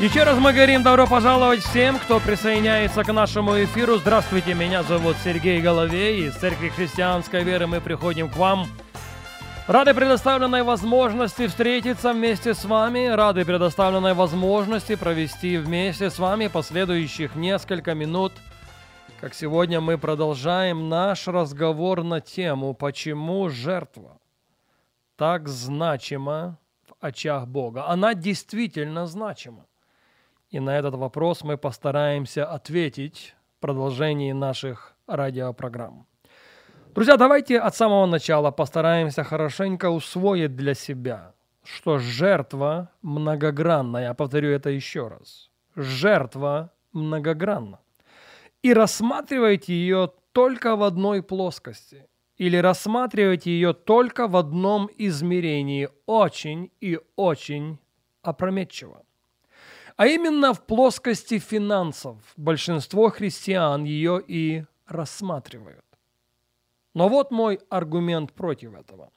Еще раз мы говорим добро пожаловать всем, кто присоединяется к нашему эфиру. Здравствуйте, меня зовут Сергей Головей. Из Церкви Христианской Веры мы приходим к вам. Рады предоставленной возможности встретиться вместе с вами, рады предоставленной возможности провести вместе с вами последующих несколько минут. Как сегодня мы продолжаем наш разговор на тему «Почему жертва так значима в очах Бога?» Она действительно значима. И на этот вопрос мы постараемся ответить в продолжении наших радиопрограмм. Друзья, давайте от самого начала постараемся хорошенько усвоить для себя, что жертва многогранна. Я повторю это еще раз. Жертва многогранна. И рассматривайте ее только в одной плоскости. Или рассматривайте ее только в одном измерении очень и очень опрометчиво а именно в плоскости финансов. Большинство христиан ее и рассматривают. Но вот мой аргумент против этого.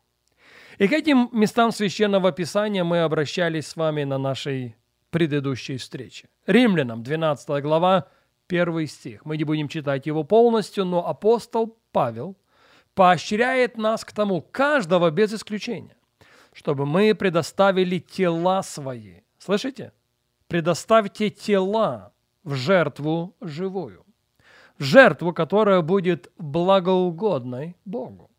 И к этим местам священного писания мы обращались с вами на нашей предыдущей встрече. Римлянам, 12 глава, 1 стих. Мы не будем читать его полностью, но апостол Павел поощряет нас к тому, каждого без исключения, чтобы мы предоставили тела свои. Слышите? Предоставьте тела в жертву живую, жертву, которая будет благоугодной Богу.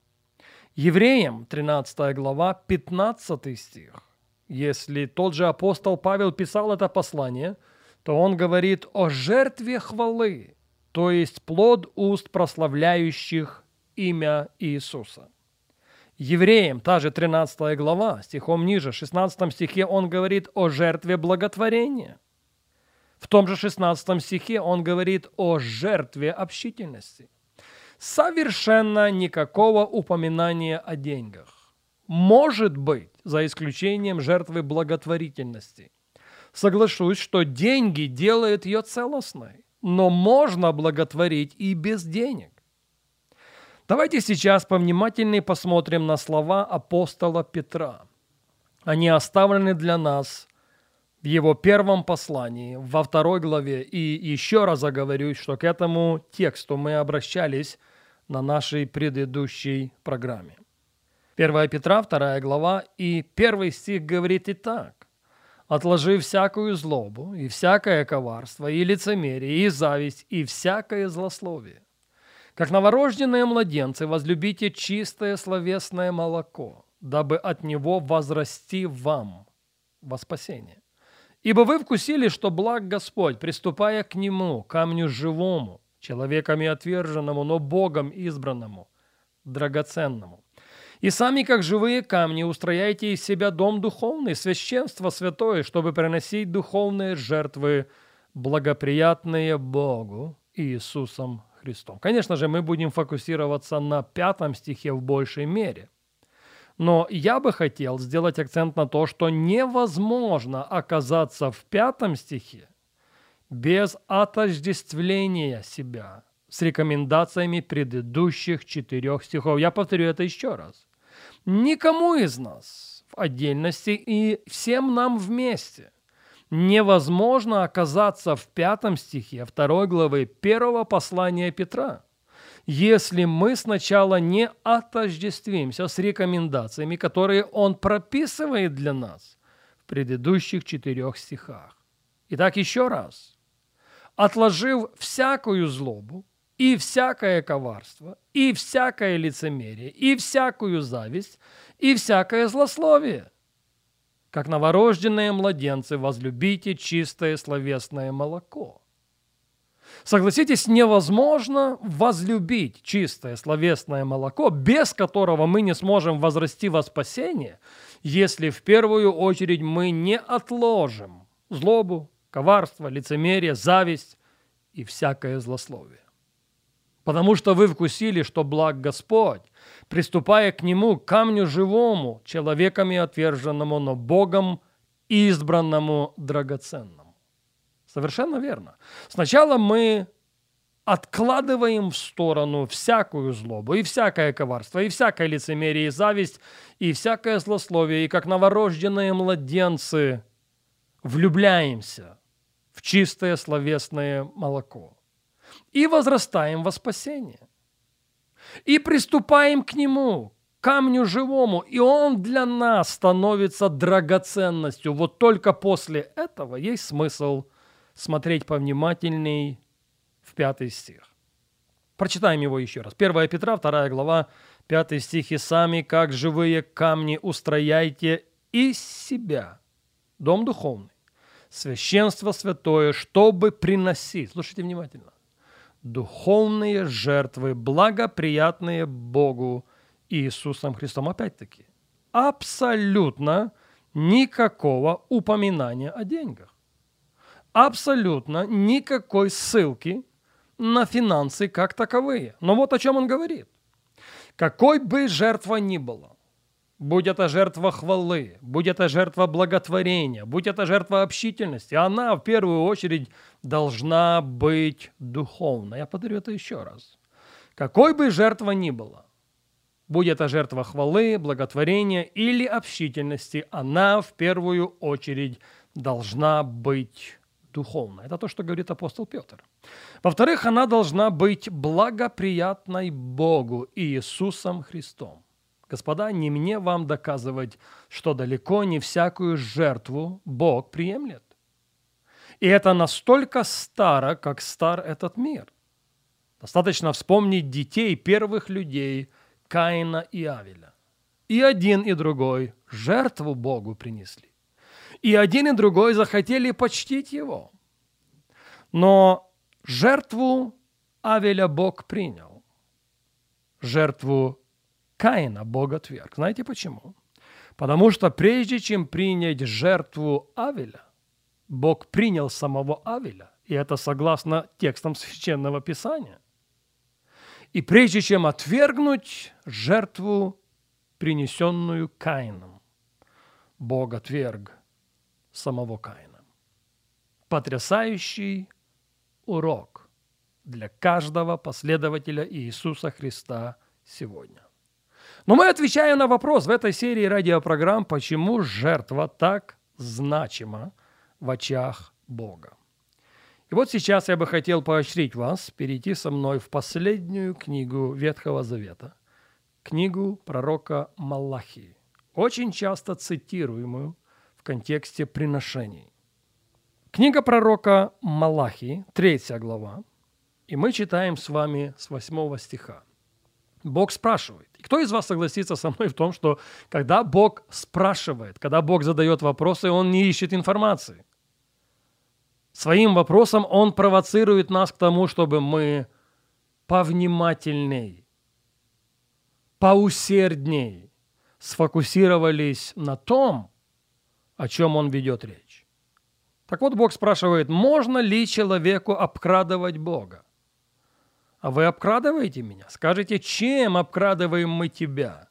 Евреям, 13 глава, 15 стих. Если тот же апостол Павел писал это послание, то он говорит о жертве хвалы, то есть плод уст прославляющих имя Иисуса. Евреям, та же 13 глава, стихом ниже, 16 стихе он говорит о жертве благотворения. В том же 16 стихе он говорит о жертве общительности. Совершенно никакого упоминания о деньгах. Может быть, за исключением жертвы благотворительности. Соглашусь, что деньги делают ее целостной, но можно благотворить и без денег. Давайте сейчас повнимательнее посмотрим на слова апостола Петра. Они оставлены для нас в его первом послании, во второй главе. И еще раз оговорюсь, что к этому тексту мы обращались на нашей предыдущей программе. 1 Петра, 2 глава, и первый стих говорит и так. «Отложи всякую злобу, и всякое коварство, и лицемерие, и зависть, и всякое злословие, как новорожденные младенцы, возлюбите чистое словесное молоко, дабы от него возрасти вам во спасение. Ибо вы вкусили, что благ Господь, приступая к Нему, камню живому, человеками отверженному, но Богом избранному, драгоценному. И сами, как живые камни, устрояйте из себя дом духовный, священство святое, чтобы приносить духовные жертвы, благоприятные Богу Иисусом Христом. Конечно же, мы будем фокусироваться на пятом стихе в большей мере. Но я бы хотел сделать акцент на то, что невозможно оказаться в пятом стихе без отождествления себя с рекомендациями предыдущих четырех стихов. Я повторю это еще раз. Никому из нас в отдельности и всем нам вместе – невозможно оказаться в пятом стихе второй главы первого послания Петра, если мы сначала не отождествимся с рекомендациями, которые он прописывает для нас в предыдущих четырех стихах. Итак, еще раз. Отложив всякую злобу, и всякое коварство, и всякое лицемерие, и всякую зависть, и всякое злословие – как новорожденные младенцы, возлюбите чистое словесное молоко. Согласитесь, невозможно возлюбить чистое словесное молоко, без которого мы не сможем возрасти во спасение, если в первую очередь мы не отложим злобу, коварство, лицемерие, зависть и всякое злословие. Потому что вы вкусили, что благ Господь, приступая к Нему, камню живому, человеками отверженному, но Богом избранному драгоценному. Совершенно верно. Сначала мы откладываем в сторону всякую злобу, и всякое коварство, и всякое лицемерие, и зависть, и всякое злословие, и как новорожденные младенцы влюбляемся в чистое словесное молоко и возрастаем во спасение. И приступаем к Нему, камню живому, и Он для нас становится драгоценностью. Вот только после этого есть смысл смотреть повнимательней в пятый стих. Прочитаем его еще раз. 1 Петра, 2 глава, 5 стих. «И сами, как живые камни, устрояйте из себя дом духовный, священство святое, чтобы приносить». Слушайте внимательно духовные жертвы, благоприятные Богу Иисусом Христом. Опять-таки, абсолютно никакого упоминания о деньгах. Абсолютно никакой ссылки на финансы как таковые. Но вот о чем он говорит. Какой бы жертва ни была, Будь это жертва хвалы, будь это жертва благотворения, будь это жертва общительности, она в первую очередь должна быть духовной. Я повторю это еще раз. Какой бы жертва ни была, будь это жертва хвалы, благотворения или общительности, она в первую очередь должна быть духовной. Это то, что говорит апостол Петр. Во-вторых, она должна быть благоприятной Богу и Иисусом Христом. Господа, не мне вам доказывать, что далеко не всякую жертву Бог приемлет. И это настолько старо, как стар этот мир. Достаточно вспомнить детей первых людей Каина и Авеля. И один, и другой жертву Богу принесли. И один, и другой захотели почтить его. Но жертву Авеля Бог принял. Жертву Каина Бог отверг. Знаете почему? Потому что прежде чем принять жертву Авеля, Бог принял самого Авеля, и это согласно текстам Священного Писания. И прежде чем отвергнуть жертву, принесенную Каином, Бог отверг самого Каина. Потрясающий урок для каждого последователя Иисуса Христа сегодня. Но мы отвечаем на вопрос в этой серии радиопрограмм, почему жертва так значима в очах Бога. И вот сейчас я бы хотел поощрить вас перейти со мной в последнюю книгу Ветхого Завета, книгу пророка Малахии, очень часто цитируемую в контексте приношений. Книга пророка Малахии, третья глава, и мы читаем с вами с восьмого стиха. Бог спрашивает. И кто из вас согласится со мной в том, что когда Бог спрашивает, когда Бог задает вопросы, Он не ищет информации. Своим вопросом Он провоцирует нас к тому, чтобы мы повнимательней, поусердней сфокусировались на том, о чем Он ведет речь. Так вот, Бог спрашивает, можно ли человеку обкрадывать Бога? А вы обкрадываете меня? Скажите, чем обкрадываем мы тебя?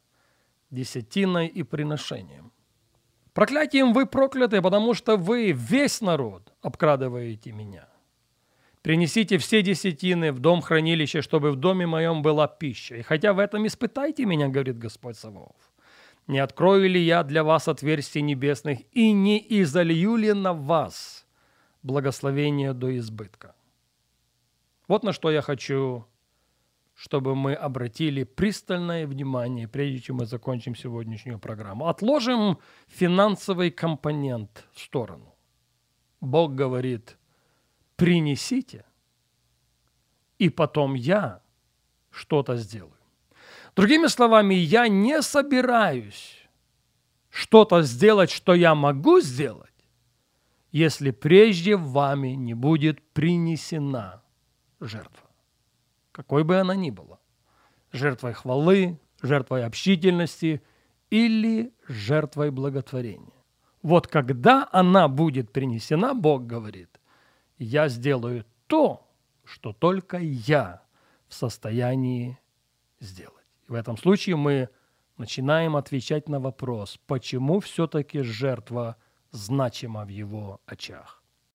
Десятиной и приношением. Проклятием вы прокляты, потому что вы, весь народ, обкрадываете меня. Принесите все десятины в дом хранилища, чтобы в доме моем была пища. И хотя в этом испытайте меня, говорит Господь Саваоф. Не открою ли я для вас отверстий небесных и не изолью ли на вас благословение до избытка? Вот на что я хочу, чтобы мы обратили пристальное внимание, прежде чем мы закончим сегодняшнюю программу. Отложим финансовый компонент в сторону. Бог говорит, принесите, и потом я что-то сделаю. Другими словами, я не собираюсь что-то сделать, что я могу сделать, если прежде вами не будет принесена жертва, какой бы она ни была. Жертвой хвалы, жертвой общительности или жертвой благотворения. Вот когда она будет принесена, Бог говорит, я сделаю то, что только я в состоянии сделать. И в этом случае мы начинаем отвечать на вопрос, почему все-таки жертва значима в его очах.